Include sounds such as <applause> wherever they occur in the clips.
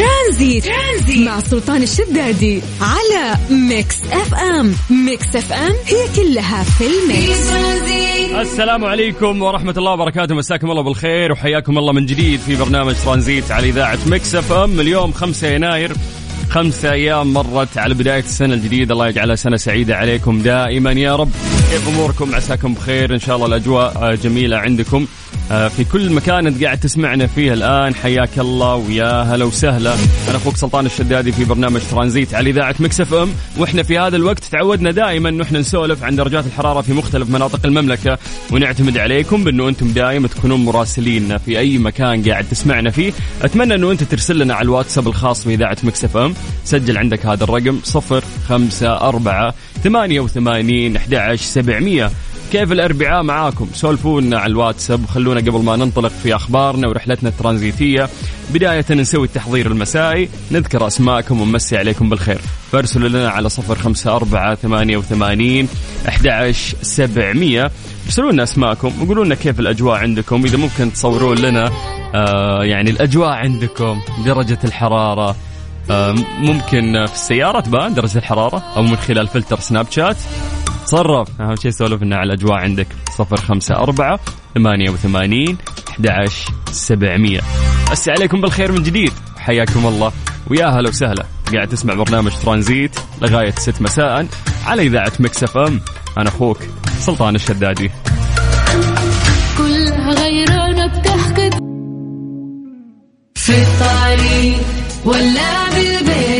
ترانزيت, ترانزيت. مع سلطان الشدادي على Mix FM. Mix FM هي كلها في ال mix. السلام عليكم ورحمة الله وبركاته. مساكم الله بالخير وحياكم الله من جديد في برنامج ترانزيت على إذاعة Mix FM. اليوم 5 يناير خمسة أيام مرت على بداية السنة الجديدة. الله يجعلها سنة سعيدة عليكم دائما يا رب. كيف أموركم؟ عساكم بخير. إن شاء الله الأجواء جميلة عندكم. في كل مكان انت قاعد تسمعنا فيه الآن. حياك الله ويا هلا وسهلا. أنا أخوك سلطان الشدادي في برنامج ترانزيت على إذاعة Mix FM. وإحنا في هذا الوقت تعودنا دائما انه إحنا نسولف عن درجات الحرارة في مختلف مناطق المملكة ونعتمد عليكم بأنه أنتم دائما تكونون مراسلين في أي مكان قاعد تسمعنا فيه. أتمنى أنه أنت ترسل لنا على الواتساب الخاص بإذاعة Mix FM. سجل عندك هذا الرقم 054 88 11 700 كيف الأربعاء معاكم؟ سولفونا على الواتساب وخلونا قبل ما ننطلق في أخبارنا ورحلتنا الترانزيتية. بداية نسوي التحضير المسائي نذكر أسماءكم ونمسي عليكم بالخير. فارسلوا لنا على صفر خمسة أربعة ثمانية وثمانين أحد سبعمية. ارسلوا لنا أسماءكم وقولوا لنا كيف الأجواء عندكم. إذا ممكن تصورون لنا آه يعني الأجواء عندكم درجة الحرارة آه ممكن في السيارة تبان درجة الحرارة أو من خلال فلتر سناب شات. تصرف أهم شيء سولفنا على الأجواء عندك. صفر خمسة أربعة ثمانية وثمانين أحد سبعمية. أسي عليكم بالخير من جديد. حياكم الله. ويا هلا وسهلا. قاعد تسمع برنامج ترانزيت لغاية ست مساء على إذاعة مكسف أم. أنا أخوك سلطان الشدادي. كلها غيرانة بتحكي في الطريق ولا بالبيت.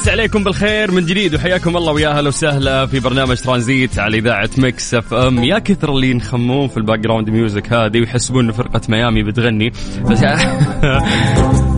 ترانزيت عليكم بالخير من جديد وحياكم الله ويا أهلا وسهلا في برنامج ترانزيت على إذاعة Mix FM. يا كثر اللي ينخمون في ال background music هذه ويحسبون انه فرقة ميامي بتغني. بس <laughs>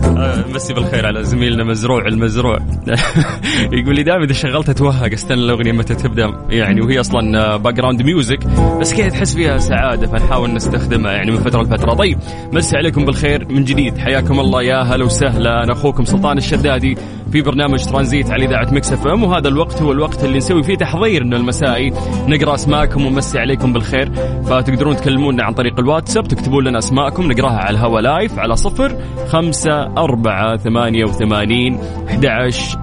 مسي بالخير على زميلنا مزروع المزروع. <laughs> يقول لي دائما إذا شغلتها توهق أستنى الأغنية متى تبدأ. يعني وهي أصلا background music بس كذا تحس فيها سعادة؟ فنحاول نستخدمها يعني من فترة لفترة. طيب مسي عليكم بالخير من جديد. حياكم الله يا هلا وسهلا. أنا أخوكم سلطان الشدادي في برنامج ترانزيت على إذاعة Mix FM. وهذا الوقت هو الوقت اللي نسوي فيه تحضيرنا المسائي. نقرأ أسماءكم ونمسي عليكم بالخير. فتقدرون تكلمونا عن طريق الواتساب تكتبون لنا أسماءكم نقرأها على الهواء live على صفر خمسة أربعة ثمانية وثمانين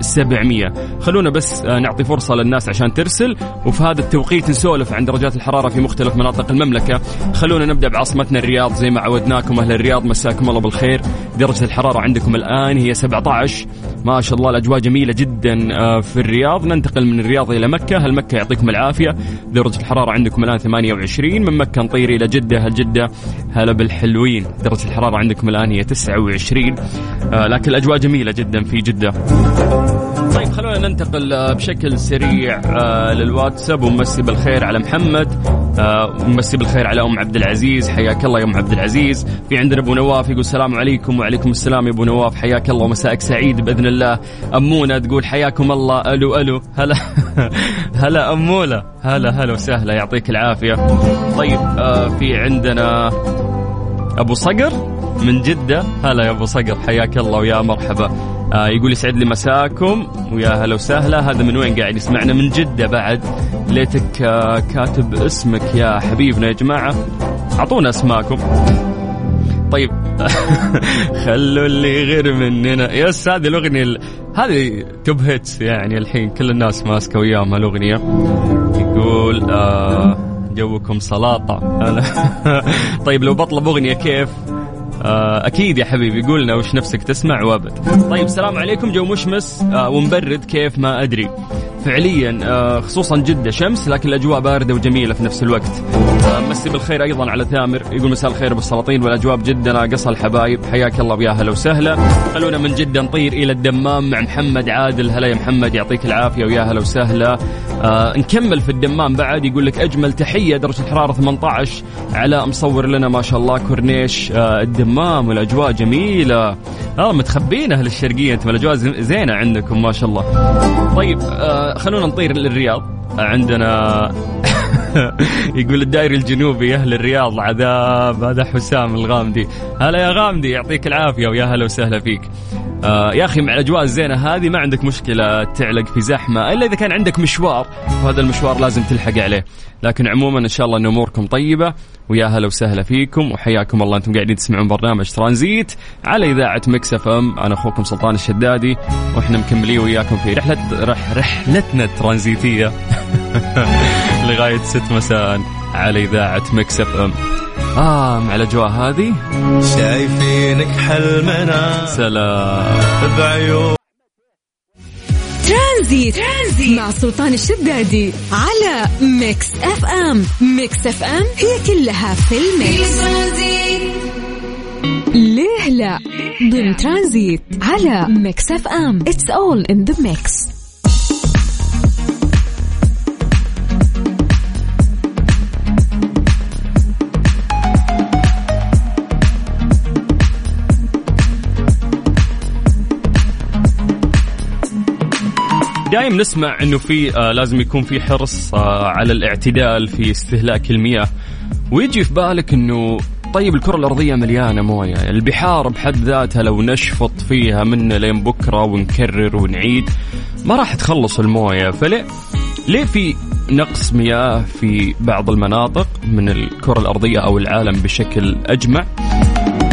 سبعمية. خلونا بس آه، نعطي فرصة للناس عشان ترسل وفي هذا التوقيت نسولف عن درجات الحرارة في مختلف مناطق المملكة. خلونا نبدأ بعاصمتنا الرياض زي ما عودناكم أهل الرياض مساكم الله بالخير. درجة الحرارة عندكم الآن هي 17 ما شاء الله الأجواء جميلة جدا آه، في الرياض. ننتقل من الرياض إلى مكة. هل مكة يعطيكم العافية؟ درجة الحرارة عندكم الآن 28 من مكة نطير إلى جدة. هل جدة؟ هلا بالحلوين. درجة الحرارة عندكم الآن هي 29 آه، لكن الأجواء جميلة جدا في جدة. طيب خلونا ننتقل آه، بشكل سريع للواتساب. ومسي بالخير على محمد. ومسي بالخير على أم عبد العزيز. حياك الله يا أم عبد العزيز. في عندنا أبو نواف يقول السلام عليكم وعليكم السلام يا أبو نواف. حياك الله ومساءك سعيد بإذن الله. أمونة تقول حياكم الله. ألو ألو. هلا. <laughs> هلا اموله هلا هلا وسهلا. يعطيك العافية. طيب آه في عندنا أبو صقر. من جدة. هلا يا أبو صقر حياك الله ويا مرحبا. آه يقول يسعد لي مساكم. ويا هلا وسهلا. هذا من وين قاعد يسمعنا؟ من جدة بعد. ليتك آه كاتب اسمك يا حبيبنا يا جماعة. أعطونا اسماءكم طيب. <laughs> خلوا اللي غير مننا. yes هذه الأغنية ال... هذه top hits يعني الحين. كل الناس ماسكة وياهم الاغنيه يقول آه جوكم سلاطة. <laughs> طيب لو بطلب أغنية كيف؟ أكيد يا حبيبي. قولنا وش نفسك تسمع وابد. طيب السلام عليكم. جو مشمس آه، ومبرد كيف ما أدري. فعليا آه، خصوصا جدة شمس لكن الأجواء باردة وجميلة في نفس الوقت. مسي بالخير أيضا على ثامر يقول مساء الخير بالسلاطين والأجواء بجدة قصى الحبايب. حياك الله ويا هلا وسهلا. خلونا من جدة نطير إلى الدمام مع محمد عادل. هلا يا محمد يعطيك العافية ويا هلا وسهلا. آه نكمل في الدمام بعد يقول لك أجمل تحية درجة الحرارة 18 على مصور لنا ما شاء الله كورنيش آه الدمام والأجواء جميلة. آه متخبين أهل الشرقية أنتم الأجواء زينة عندكم ما شاء الله. طيب آه خلونا نطير للرياض. عندنا <laughs> يقول الدائري الجنوبي أهل الرياض عذاب. هذا حسام الغامدي. هلا يا غامدي يعطيك العافية ويا هلا وسهلا فيك. آه يا أخي مع الأجواء الزينة هذه ما عندك مشكلة تعلق في زحمة إلا إذا كان عندك مشوار وهذا المشوار لازم تلحق عليه. لكن عموما إن شاء الله إن أموركم طيبة ويا هلا وسهلا فيكم وحياكم الله أنتم قاعدين تسمعون برنامج ترانزيت على إذاعة Mix FM. أنا أخوكم سلطان الشدادي وإحنا مكملين وياكم في رحله رح رحلتنا الترانزيتية <laughs> لغاية 6 مساء على إذاعة Mix FM. آه مع الأجواء هذه. شايفينك حلمنا. سلام. بعيون. ترانزيت. ترانزيت مع سلطان الشدادي على Mix FM. Mix FM هي كلها في الميكس. ليه لا؟ ضمن ترانزيت على Mix FM. It's all in the mix دائما نسمع إنه في آه لازم يكون في حرص آه على الاعتدال في استهلاك المياه. ويجي في بالك إنه طيب الكرة الأرضية مليانة موية. البحار بحد ذاتها لو نشفط فيها من لين بكرة ونكرر ونعيد ما راح تخلص الموية. فليه؟ ليه في نقص مياه في بعض المناطق من الكرة الأرضية أو العالم بشكل أجمع؟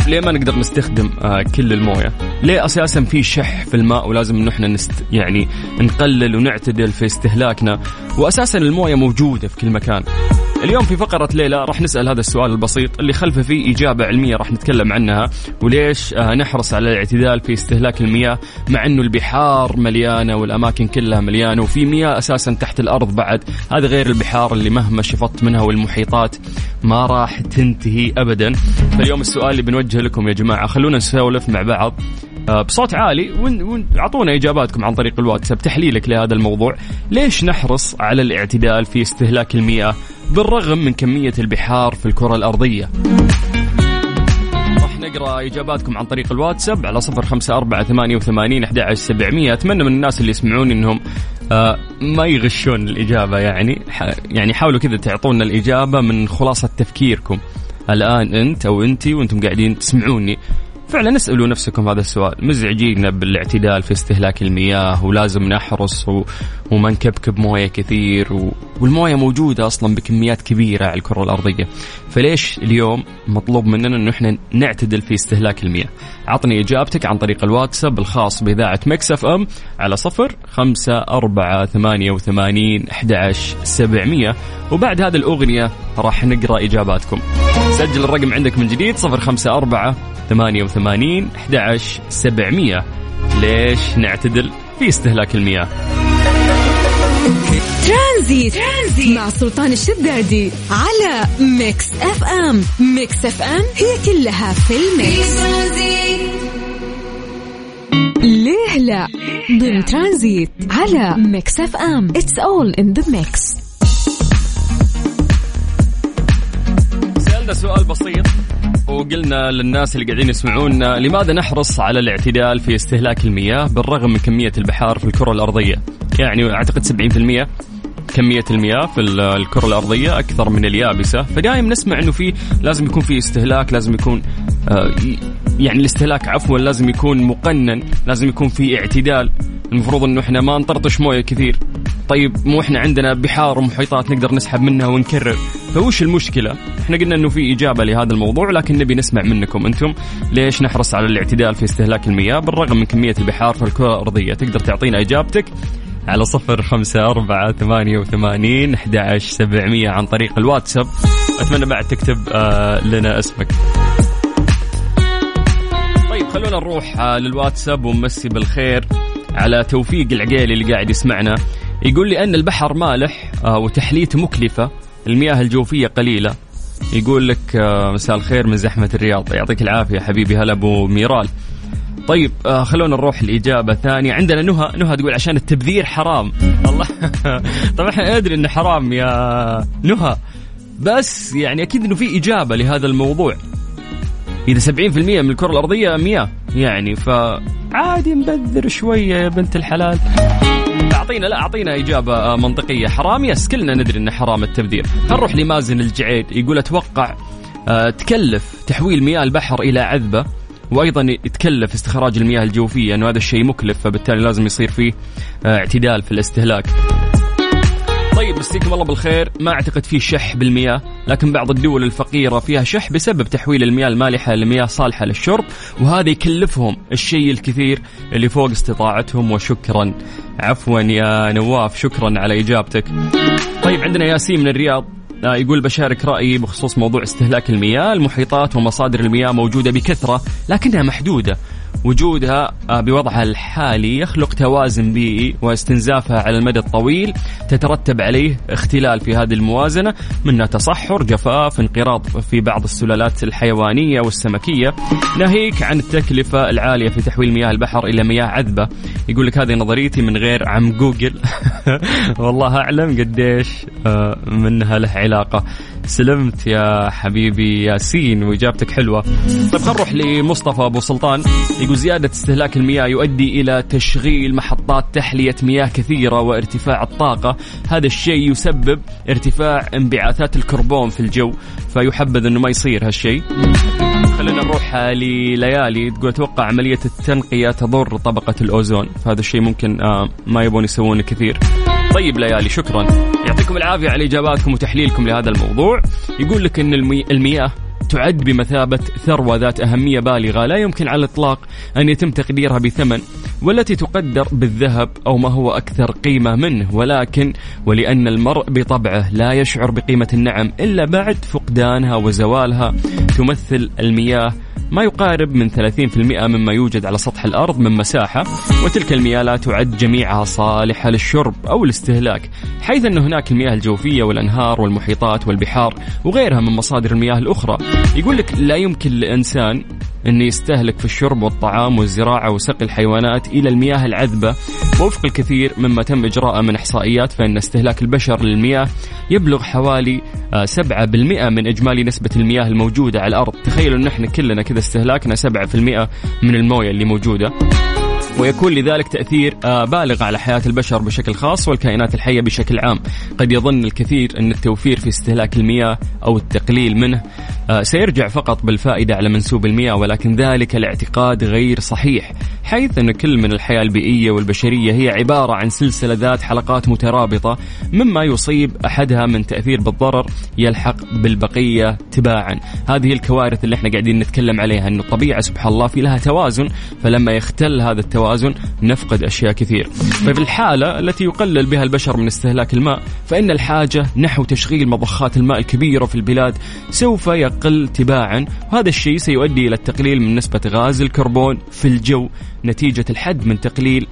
ليه ما نقدر نستخدم آه كل الموية؟ ليه أساسا في شح في الماء ولازم إحنا نست يعني نقلل ونعتدل في استهلاكنا؟ واساسا الموية موجودة في كل مكان. اليوم في فقرة ليلى راح نسأل هذا السؤال البسيط اللي خلفه فيه إجابة علمية راح نتكلم عنها وليش آه نحرص على الاعتدال في استهلاك المياه مع أنه البحار مليانة والأماكن كلها مليانة وفي مياه أساسا تحت الأرض بعد. هذا غير البحار اللي مهما شفطت منها والمحيطات ما راح تنتهي أبدا. فاليوم السؤال اللي بنوجه لكم يا جماعة خلونا نسولف مع بعض بصوت عالي واعطونا إجاباتكم عن طريق الواتساب تحليلك لهذا الموضوع. ليش نحرص على الاعتدال في استهلاك المياه بالرغم من كمية البحار في الكرة الأرضية؟ راح نقرأ إجاباتكم عن طريق الواتساب على صفر خمسة أربعة ثمانية وثمانين أحد سبعمية أتمنى من الناس اللي يسمعون إنهم آه ما يغشون الإجابة. يعني يعني حاولوا كذا تعطونا الإجابة من خلاصة تفكيركم. الآن أنت أو أنتي وأنتم قاعدين تسمعوني. فعلا اسألوا نفسكم هذا السؤال. مزعجين بالاعتدال في استهلاك المياه ولازم نحرص و... وما نكبكب موية كثير و... والموية موجودة أصلا بكميات كبيرة على الكرة الأرضية. فليش اليوم مطلوب مننا أنه إحنا نعتدل في استهلاك المياه؟ عطني إجابتك عن طريق الواتساب الخاص بإذاعة مكسف أم على صفر خمسة أربعة ثمانية وثمانين سبعمية. وبعد هذه الأغنية راح نقرأ إجاباتكم. سجل الرقم عندك من جديد صفر خمسة أربعة ثمانية وثمانين أحد سبعمية. ليش نعتدل في استهلاك المياه؟ ترانزيت. ترانزيت مع سلطان الشدادي على Mix FM. Mix FM هي كلها في الميكس. ليه لا؟ ضمن ترانزيت على Mix FM. It's all in the mix سؤال بسيط. وقلنا للناس اللي قاعدين يسمعونا لماذا نحرص على الاعتدال في استهلاك المياه بالرغم من كمية البحار في الكرة الأرضية؟ يعني أعتقد 70% كمية المياه في الكرة الأرضية أكثر من اليابسة. فدائما نسمع أنه في لازم يكون في استهلاك لازم يكون آه، يعني الاستهلاك عفوا لازم يكون مقنن لازم يكون في اعتدال. المفروض إنه إحنا ما نطرطش موية كثير. طيب مو إحنا عندنا بحار ومحيطات نقدر نسحب منها ونكرر. فوش المشكلة؟ إحنا قلنا إنه في إجابة لهذا الموضوع لكن نبي نسمع منكم أنتم. ليش نحرص على الاعتدال في استهلاك المياه بالرغم من كمية البحار في الكرة الأرضية؟ تقدر تعطينا إجابتك؟ على صفر خمسة أربعة ثمانية وثمانين أحد سبعمية عن طريق الواتساب. أتمنى بعد تكتب آه لنا اسمك. طيب خلونا نروح آه للواتساب ونمسي بالخير على توفيق العقيلي اللي قاعد يسمعنا. يقول لي أن البحر مالح آه وتحليته مكلفة المياه الجوفية قليلة. يقول لك آه مساء الخير من زحمة الرياض. يعطيك العافية حبيبي هلا أبو ميرال. طيب آه خلونا نروح الإجابة الثانية عندنا نهى نهى تقول عشان التبذير حرام. <laughs> الله. طبعا إحنا ندري إنه حرام يا نهى. بس يعني أكيد إنه في إجابة لهذا الموضوع. إذا 70% من الكرة الأرضية مياه يعني فعادي نبذر شوية يا بنت الحلال. اعطينا لا أعطينا إجابة آه، منطقية حرام يس كلنا ندري إنه حرام التبذير نروح لمازن الجعيد يقول أتوقع أه تكلف تحويل مياه البحر إلى عذبة وأيضا يتكلف استخراج المياه الجوفية إنه هذا الشيء مكلف فبالتالي لازم يصير فيه آه، اعتدال في الاستهلاك. طيب مسيكم الله بالخير. ما أعتقد في شح بالمياه لكن بعض الدول الفقيرة فيها شح بسبب تحويل المياه المالحة لمياه صالحة للشرب وهذا يكلفهم الشيء الكثير اللي فوق استطاعتهم. وشكرا. عفوا يا نواف شكرا على إجابتك. طيب عندنا ياسين من الرياض آه، يقول بشارك رأيي بخصوص موضوع استهلاك المياه. المحيطات ومصادر المياه موجودة بكثرة لكنها محدودة. وجودها آه، بوضعها الحالي يخلق توازن بيئي واستنزافها على المدى الطويل تترتب عليه اختلال في هذه الموازنة منها تصحر جفاف انقراض في بعض السلالات الحيوانية والسمكية. ناهيك عن التكلفة العالية في تحويل مياه البحر إلى مياه عذبة. يقول لك هذه نظريتي من غير عم جوجل. <laughs> والله أعلم قديش آه، منها له علاقة. سلمت يا حبيبي ياسين وإجابتك حلوة. طيب خلينا نروح لمصطفى أبو سلطان. يقول زيادة استهلاك المياه يؤدي إلى تشغيل محطات تحلية مياه كثيرة وارتفاع الطاقة. هذا الشيء يسبب ارتفاع انبعاثات الكربون في الجو فيحبذ إنه ما يصير هالشيء. خلينا نروح لليالي. تقول أتوقع عملية التنقية تضر طبقة الأوزون فهذا الشيء ممكن آه، ما يبون يسوونه كثير. طيب ليالي شكرا. يعطيكم العافية على إجاباتكم وتحليلكم لهذا الموضوع. يقول لك إن المياه تعد بمثابة ثروة ذات أهمية بالغة لا يمكن على الإطلاق أن يتم تقديرها بثمن والتي تقدر بالذهب أو ما هو أكثر قيمة منه. ولكن ولأن المرء بطبعه لا يشعر بقيمة النعم إلا بعد فقدانها وزوالها تمثل المياه ما يقارب من 30% مما يوجد على سطح الأرض من مساحة وتلك المياه لا تعد جميعها صالحة للشرب أو الاستهلاك حيث أن هناك المياه الجوفية والأنهار والمحيطات والبحار وغيرها من مصادر المياه الأخرى. يقول لك لا يمكن لإنسان أن يستهلك في الشرب والطعام والزراعة وسقي الحيوانات إلى المياه العذبة. وفق الكثير مما تم إجراءه من إحصائيات فإن استهلاك البشر للمياه يبلغ حوالي 7% آه، من إجمالي نسبة المياه الموجودة على الأرض. تخيلوا أن إحنا كلنا كذا استهلاكنا 7% من الموية اللي موجودة. ويكون لذلك تأثير آه، بالغ على حياة البشر بشكل خاص والكائنات الحية بشكل عام. قد يظن الكثير أن التوفير في استهلاك المياه أو التقليل منه آه، سيرجع فقط بالفائدة على منسوب المياه ولكن ذلك الاعتقاد غير صحيح حيث أن كل من الحياة البيئية والبشرية هي عبارة عن سلسلة ذات حلقات مترابطة مما يصيب أحدها من تأثير بالضرر يلحق بالبقية تباعا. هذه الكوارث اللي إحنا قاعدين نتكلم عليها أن الطبيعة سبحان الله في لها توازن فلما يختل هذا التوازن نفقد أشياء كثير. ففي الحالة التي يقلل بها البشر من استهلاك الماء فإن الحاجة نحو تشغيل مضخات الماء الكبيرة في البلاد سوف يقل تباعا وهذا الشيء سيؤدي إلى التقليل من نسبة غاز الكربون في الجو نتيجة الحد من تقليل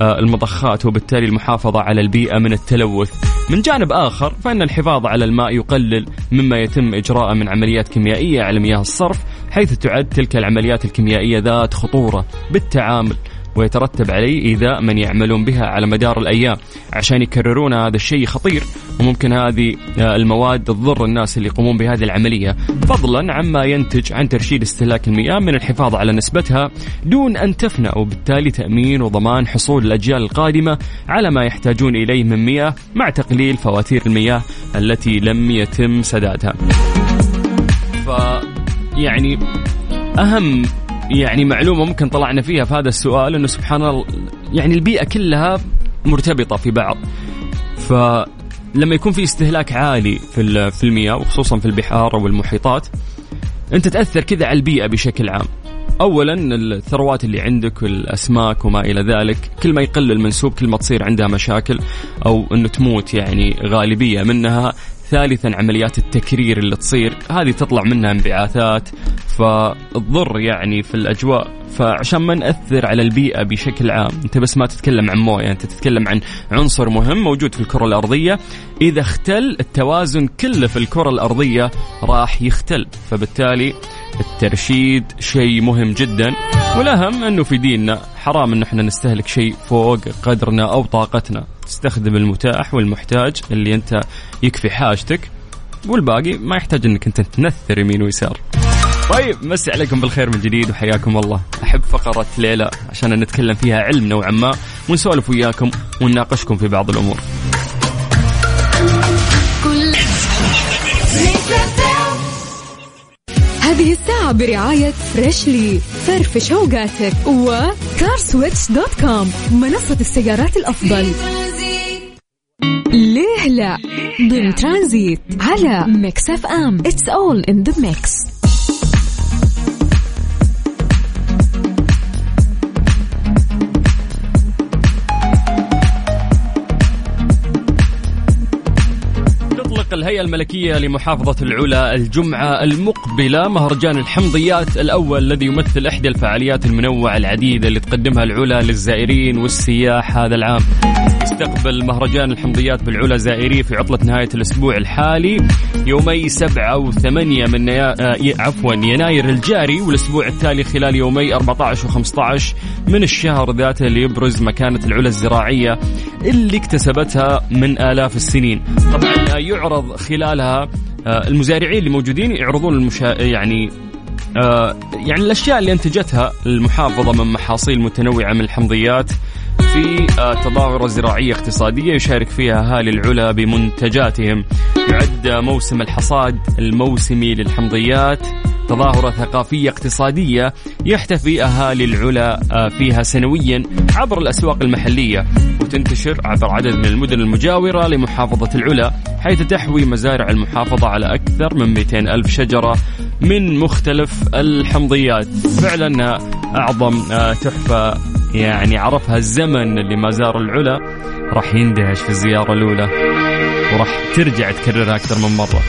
آه، المضخات وبالتالي المحافظة على البيئة من التلوث. من جانب آخر فإن الحفاظ على الماء يقلل مما يتم إجراءه من عمليات كيميائية على مياه الصرف حيث تعد تلك العمليات الكيميائية ذات خطورة بالتعامل ويترتب عليه إيذاء من يعملون بها على مدار الأيام عشان يكررون هذا الشيء خطير وممكن هذه آه، المواد تضر الناس اللي يقومون بهذه العملية. فضلا عما ينتج عن ترشيد استهلاك المياه من الحفاظ على نسبتها دون أن تفنى وبالتالي تأمين وضمان حصول الأجيال القادمة على ما يحتاجون إليه من مياه مع تقليل فواتير المياه التي لم يتم سدادها. ف يعني أهم يعني معلومة ممكن طلعنا فيها في هذا السؤال أنه سبحان الله يعني البيئة كلها مرتبطة في بعض. فلما يكون في استهلاك عالي في في المياه وخصوصا في البحار أو المحيطات أنت تأثر كذا على البيئة بشكل عام. اولا الثروات اللي عندك والأسماك وما إلى ذلك كل ما يقل المنسوب كل ما تصير عندها مشاكل أو إنه تموت يعني غالبية منها ثالثا عمليات التكرير اللي تصير. هذه تطلع منها انبعاثات فتضر يعني في الأجواء. فعشان ما نأثر على البيئة بشكل عام أنت بس ما تتكلم عن موية أنت تتكلم عن عنصر مهم موجود في الكرة الأرضية. إذا اختل التوازن كله في الكرة الأرضية راح يختل. فبالتالي الترشيد شيء مهم جدا. والأهم أنه في ديننا حرام أن إحنا نستهلك شيء فوق قدرنا أو طاقتنا. تستخدم المتاح والمحتاج اللي أنت يكفي حاجتك والباقي ما يحتاج أنك أنت تنثر يمين ويسار. طيب مسي عليكم بالخير من جديد وحياكم الله. أحب فقرة ليلى عشان نتكلم فيها علم نوعا ما ونسولف وياكم ونناقشكم في بعض الأمور. هذه الساعة برعاية Freshly فرفش اوقاتك و CarSwitch dot com منصة السيارات الأفضل. ليه لا؟ ضمن ترانزيت على Mix FM. It's all in the mix الهيئة الملكية لمحافظة العلا الجمعة المقبلة. مهرجان الحمضيات الأول الذي يمثل إحدى الفعاليات المنوعة العديدة اللي تقدمها العلا للزائرين والسياح هذا العام. يستقبل مهرجان الحمضيات بالعلا زائري في عطلة نهاية الأسبوع الحالي يومي 7 و8 من نيا... آه، عفوا يناير الجاري والأسبوع التالي خلال يومي 14 و15 من الشهر ذاته ليبرز مكانة العلا الزراعية اللي اكتسبتها من آلاف السنين. طبعا يعرض خلالها آه، المزارعين اللي موجودين يعرضون المشا... يعني آه، يعني الأشياء اللي أنتجتها المحافظة من محاصيل متنوعة من الحمضيات في آه، تظاهرة زراعية اقتصادية يشارك فيها أهالي العلا بمنتجاتهم. يعد موسم الحصاد الموسمي للحمضيات. تظاهرة ثقافية اقتصادية يحتفي أهالي العلا آه، فيها سنويا عبر الأسواق المحلية وتنتشر عبر عدد من المدن المجاورة لمحافظة العلا حيث تحوي مزارع المحافظة على أكثر من 200 ألف شجرة من مختلف الحمضيات. فعلا أعظم آه، تحفة يعني عرفها الزمن اللي ما زار العلا راح يندهش في الزيارة الأولى وراح ترجع تكررها أكثر من مرة.